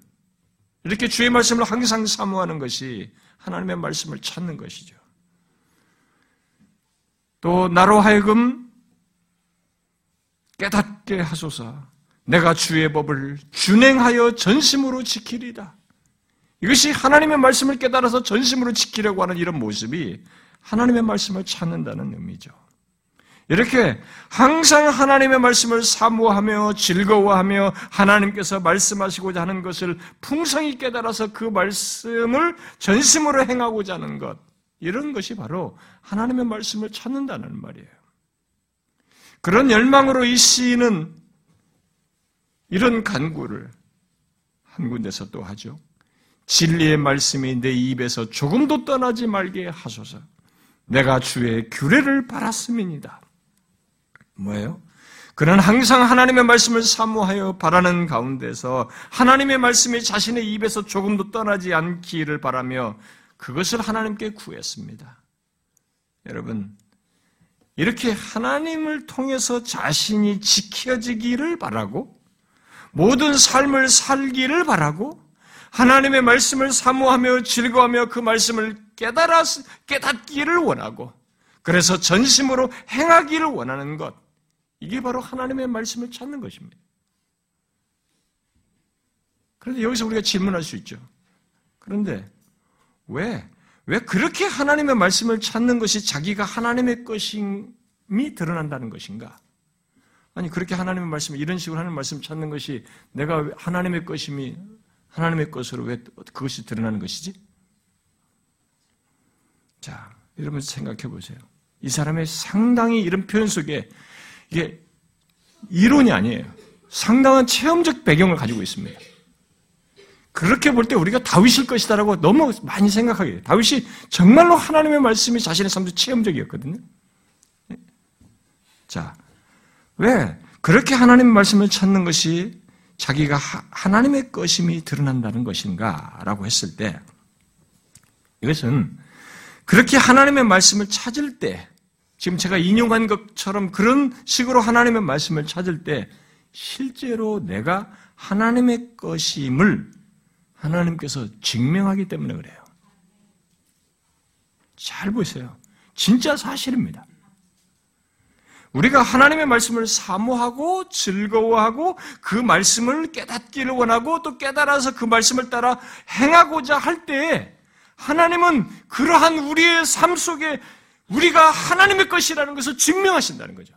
Speaker 1: 이렇게 주의 말씀을 항상 사모하는 것이 하나님의 말씀을 찾는 것이죠. 또 나로 하여금 깨닫게 하소서. 내가 주의 법을 준행하여 전심으로 지키리다. 이것이 하나님의 말씀을 깨달아서 전심으로 지키려고 하는 이런 모습이 하나님의 말씀을 찾는다는 의미죠. 이렇게 항상 하나님의 말씀을 사모하며 즐거워하며 하나님께서 말씀하시고자 하는 것을 풍성히 깨달아서 그 말씀을 전심으로 행하고자 하는 것, 이런 것이 바로 하나님의 말씀을 찾는다는 말이에요. 그런 열망으로 이 시인은 이런 간구를 한 군데서 또 하죠. 진리의 말씀이 내 입에서 조금도 떠나지 말게 하소서. 내가 주의 규례를 바랐음이니다. 뭐예요? 그는 항상 하나님의 말씀을 사모하여 바라는 가운데서 하나님의 말씀이 자신의 입에서 조금도 떠나지 않기를 바라며 그것을 하나님께 구했습니다. 여러분, 이렇게 하나님을 통해서 자신이 지켜지기를 바라고 모든 삶을 살기를 바라고 하나님의 말씀을 사모하며 즐거워하며 그 말씀을 깨달아 깨닫기를 원하고 그래서 전심으로 행하기를 원하는 것 이게 바로 하나님의 말씀을 찾는 것입니다. 그런데 여기서 우리가 질문할 수 있죠. 그런데 왜, 왜 그렇게 하나님의 말씀을 찾는 것이 자기가 하나님의 것임이 드러난다는 것인가? 아니, 그렇게 하나님의 말씀, 이런 식으로 하나님의 말씀 찾는 것이 내가 하나님의 것임이 하나님의 것으로 왜 그것이 드러나는 것이지? 자, 여러분 생각해 보세요. 이 사람의 상당히 이런 표현 속에 이게 이론이 아니에요. 상당한 체험적 배경을 가지고 있습니다. 그렇게 볼 때 우리가 다윗일 것이다라고 너무 많이 생각하게 돼요. 다윗이 정말로 하나님의 말씀이 자신의 삶도 체험적이었거든요. 자, 왜 그렇게 하나님의 말씀을 찾는 것이 자기가 하나님의 것임이 드러난다는 것인가? 라고 했을 때, 이것은 그렇게 하나님의 말씀을 찾을 때, 지금 제가 인용한 것처럼 그런 식으로 하나님의 말씀을 찾을 때 실제로 내가 하나님의 것임을 하나님께서 증명하기 때문에 그래요. 잘 보세요. 진짜 사실입니다. 우리가 하나님의 말씀을 사모하고 즐거워하고 그 말씀을 깨닫기를 원하고 또 깨달아서 그 말씀을 따라 행하고자 할때 하나님은 그러한 우리의 삶 속에 우리가 하나님의 것이라는 것을 증명하신다는 거죠.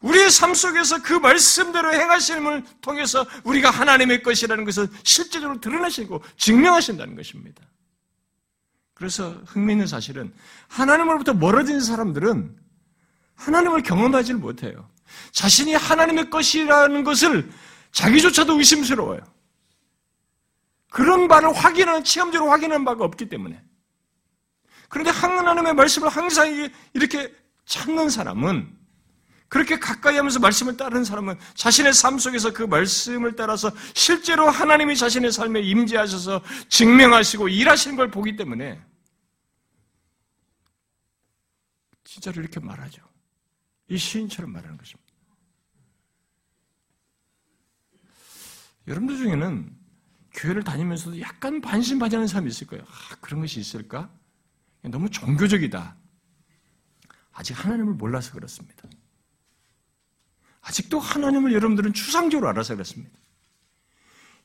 Speaker 1: 우리의 삶 속에서 그 말씀대로 행하심을 통해서 우리가 하나님의 것이라는 것을 실제적으로 드러내시고 증명하신다는 것입니다. 그래서 흥미있는 사실은 하나님으로부터 멀어진 사람들은 하나님을 경험하지를 못해요. 자신이 하나님의 것이라는 것을 자기조차도 의심스러워요. 그런 바를 확인하는, 체험적으로 확인하는 바가 없기 때문에. 그런데 하나님의 말씀을 항상 이렇게 찾는 사람은 그렇게 가까이 하면서 말씀을 따르는 사람은 자신의 삶 속에서 그 말씀을 따라서 실제로 하나님이 자신의 삶에 임재하셔서 증명하시고 일하시는 걸 보기 때문에 진짜로 이렇게 말하죠. 이 시인처럼 말하는 것입니다. 여러분들 중에는 교회를 다니면서도 약간 반신반의하는 사람이 있을 거예요. 아, 그런 것이 있을까? 너무 종교적이다. 아직 하나님을 몰라서 그렇습니다. 아직도 하나님을 여러분들은 추상적으로 알아서 그렇습니다.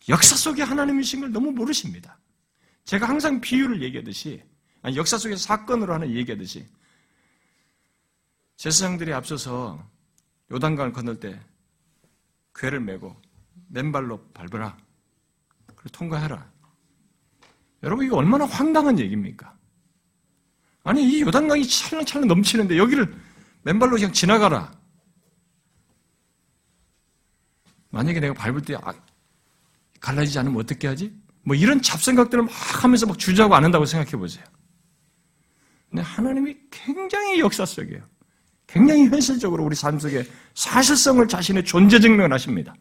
Speaker 1: 역사 속에 하나님이신 걸 너무 모르십니다. 제가 항상 비유를 얘기하듯이, 아니, 역사 속의 사건으로 하나 얘기하듯이, 제사장들이 앞서서 요단강을 건널 때 괴를 메고 맨발로 밟으라. 그리고 통과해라. 여러분, 이거 얼마나 황당한 얘기입니까? 아니, 이 요단강이 찰랑찰랑 넘치는데 여기를 맨발로 그냥 지나가라. 만약에 내가 밟을 때 아, 갈라지지 않으면 어떻게 하지? 뭐 이런 잡생각들을 막 하면서 막 주저하고 안 한다고 생각해 보세요. 근데 하나님이 굉장히 역사 속이에요. 굉장히 현실적으로 우리 삶 속에 사실성을 자신의 존재 증명을 하십니다.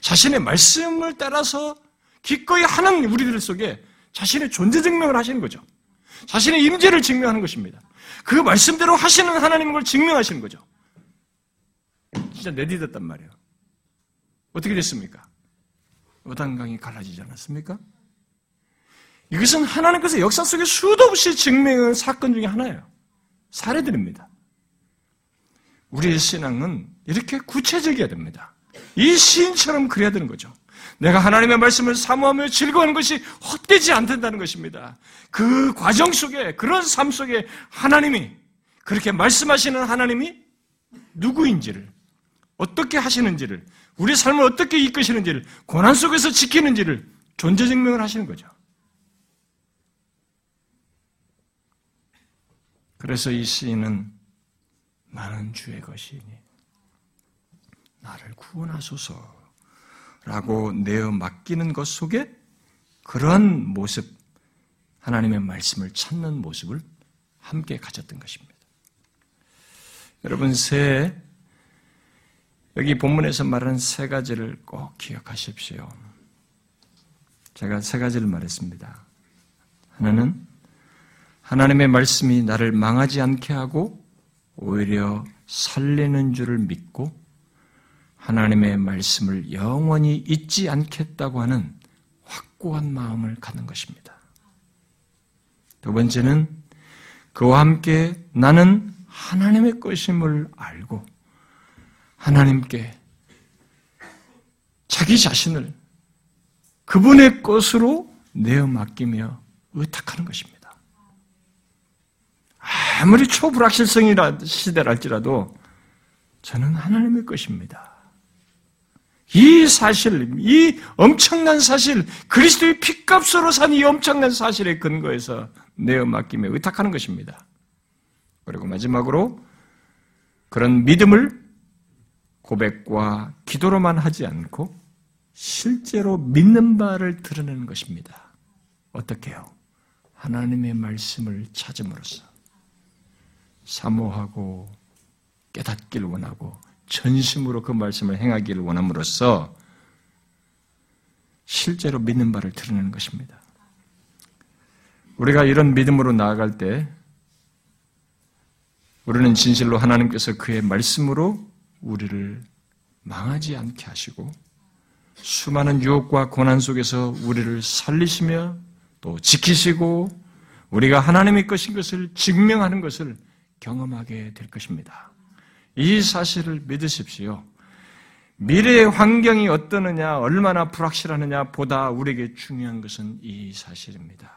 Speaker 1: 자신의 말씀을 따라서 기꺼이 하는 우리들 속에 자신의 존재 증명을 하시는 거죠. 자신의 임재를 증명하는 것입니다. 그 말씀대로 하시는 하나님을 증명하시는 거죠. 진짜 내디뎠단 말이에요. 어떻게 됐습니까? 요단강이 갈라지지 않았습니까? 이것은 하나님께서 역사 속에 수도 없이 증명한 사건 중에 하나예요. 사례들입니다. 우리의 신앙은 이렇게 구체적이어야 됩니다. 이 시인처럼 그래야 되는 거죠. 내가 하나님의 말씀을 사모하며 즐거워하는 것이 헛되지 않는다는 것입니다. 그 과정 속에, 그런 삶 속에 하나님이, 그렇게 말씀하시는 하나님이 누구인지를, 어떻게 하시는지를, 우리 삶을 어떻게 이끄시는지를, 고난 속에서 지키는지를 존재 증명을 하시는 거죠. 그래서 이 시인은 나는 주의 것이니 나를 구원하소서 라고 내어 맡기는 것 속에 그런 모습, 하나님의 말씀을 찾는 모습을 함께 가졌던 것입니다. 여러분, 새, 여기 본문에서 말하는 세 가지를 꼭 기억하십시오. 제가 세 가지를 말했습니다. 하나는 하나님의 말씀이 나를 망하지 않게 하고 오히려 살리는 줄을 믿고 하나님의 말씀을 영원히 잊지 않겠다고 하는 확고한 마음을 갖는 것입니다. 두 번째는 그와 함께 나는 하나님의 것임을 알고 하나님께 자기 자신을 그분의 것으로 내어 맡기며 의탁하는 것입니다. 아무리 초불확실성이라 시대랄지라도 저는 하나님의 것입니다. 이 사실, 이 엄청난 사실, 그리스도의 피값으로 산 이 엄청난 사실에 근거해서 내어 맡김에 의탁하는 것입니다. 그리고 마지막으로 그런 믿음을 고백과 기도로만 하지 않고 실제로 믿는 바를 드러내는 것입니다. 어떻게요? 하나님의 말씀을 찾음으로써. 사모하고 깨닫기를 원하고 전심으로 그 말씀을 행하기를 원함으로써 실제로 믿는 바를 드러내는 것입니다. 우리가 이런 믿음으로 나아갈 때 우리는 진실로 하나님께서 그의 말씀으로 우리를
Speaker 2: 망하지 않게 하시고 수많은 유혹과 고난 속에서 우리를 살리시며 또 지키시고 우리가 하나님의 것인 것을 증명하는 것을 경험하게 될 것입니다. 이 사실을 믿으십시오. 미래의 환경이 어떠느냐, 얼마나 불확실하느냐 보다 우리에게 중요한 것은 이 사실입니다.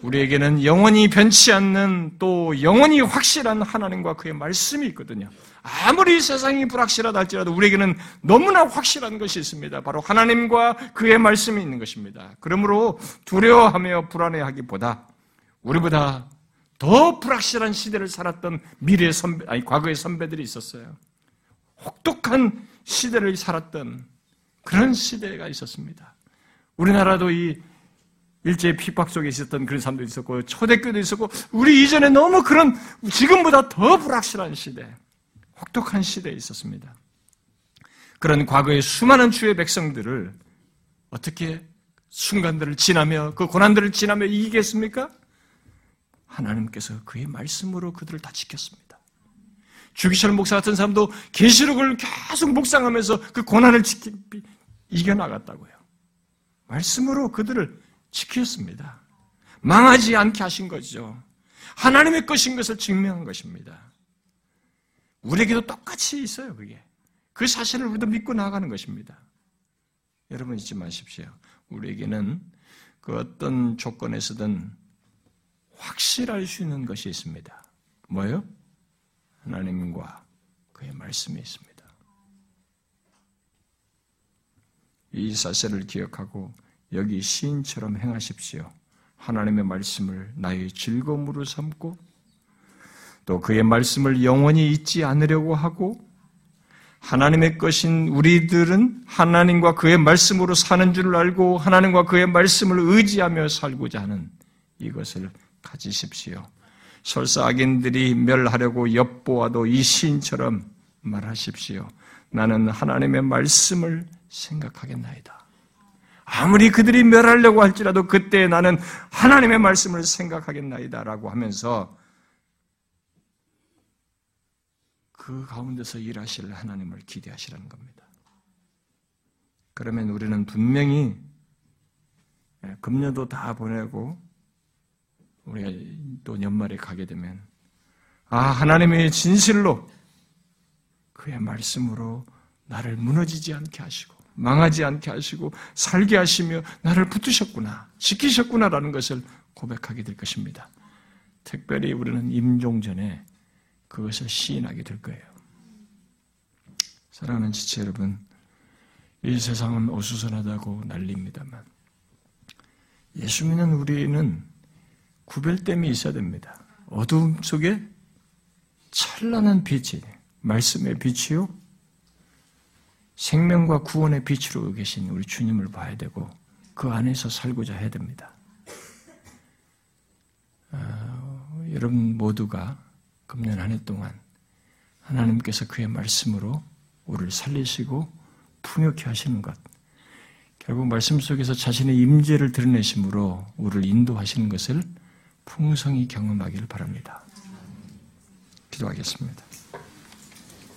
Speaker 2: 우리에게는 영원히 변치 않는 또 영원히 확실한 하나님과 그의 말씀이 있거든요. 아무리 세상이 불확실하다 할지라도 우리에게는 너무나 확실한 것이 있습니다. 바로 하나님과 그의 말씀이 있는 것입니다. 그러므로 두려워하며 불안해하기보다 우리보다 더 불확실한 시대를 살았던 미래의 선배, 아니, 과거의 선배들이 있었어요. 혹독한 시대를 살았던 그런 시대가 있었습니다. 우리나라도 이 일제 핍박 속에 있었던 그런 사람도 있었고, 초대교도 있었고, 우리 이전에 너무 그런, 지금보다 더 불확실한 시대, 혹독한 시대에 있었습니다. 그런 과거의 수많은 주의 백성들을 어떻게 순간들을 지나며, 그 고난들을 지나며 이기겠습니까? 하나님께서 그의 말씀으로 그들을 다 지켰습니다. 주기철 목사 같은 사람도 계시록을 계속 묵상하면서 그 고난을 지키, 이겨나갔다고요. 말씀으로 그들을 지켰습니다. 망하지 않게 하신 거죠. 하나님의 것인 것을 증명한 것입니다. 우리에게도 똑같이 있어요, 그게. 그 사실을 우리도 믿고 나아가는 것입니다. 여러분 잊지 마십시오. 우리에게는 그 어떤 조건에서든 확실할 수 있는 것이 있습니다. 뭐요? 하나님과 그의 말씀이 있습니다. 이 사실을 기억하고 여기 시인처럼 행하십시오. 하나님의 말씀을 나의 즐거움으로 삼고 또 그의 말씀을 영원히 잊지 않으려고 하고 하나님의 것인 우리들은 하나님과 그의 말씀으로 사는 줄 알고 하나님과 그의 말씀을 의지하며 살고자 하는 이것을 가지십시오. 설사 악인들이 멸하려고 엿보아도 이 시인처럼 말하십시오. 나는 하나님의 말씀을 생각하겠나이다. 아무리 그들이 멸하려고 할지라도 그때 나는 하나님의 말씀을 생각하겠나이다 라고 하면서 그 가운데서 일하실 하나님을 기대하시라는 겁니다. 그러면 우리는 분명히 금년도 다 보내고 우리가 또 연말에 가게 되면 아 하나님의 진실로 그의 말씀으로 나를 무너지지 않게 하시고 망하지 않게 하시고 살게 하시며 나를 붙으셨구나 지키셨구나라는 것을 고백하게 될 것입니다. 특별히 우리는 임종전에 그것을 시인하게 될 거예요. 사랑하는 지체 여러분, 이 세상은 어수선하다고 난립니다만 예수 믿는 우리는 구별됨이 있어야 됩니다. 어두움 속에 찬란한 빛이, 말씀의 빛이요. 생명과 구원의 빛으로 계신 우리 주님을 봐야 되고 그 안에서 살고자 해야 됩니다. 어, 여러분 모두가 금년 한 해 동안 하나님께서 그의 말씀으로 우리를 살리시고 풍요케 하시는 것, 결국 말씀 속에서 자신의 임재를 드러내심으로 우리를 인도하시는 것을 풍성히 경험하기를 바랍니다. 기도하겠습니다.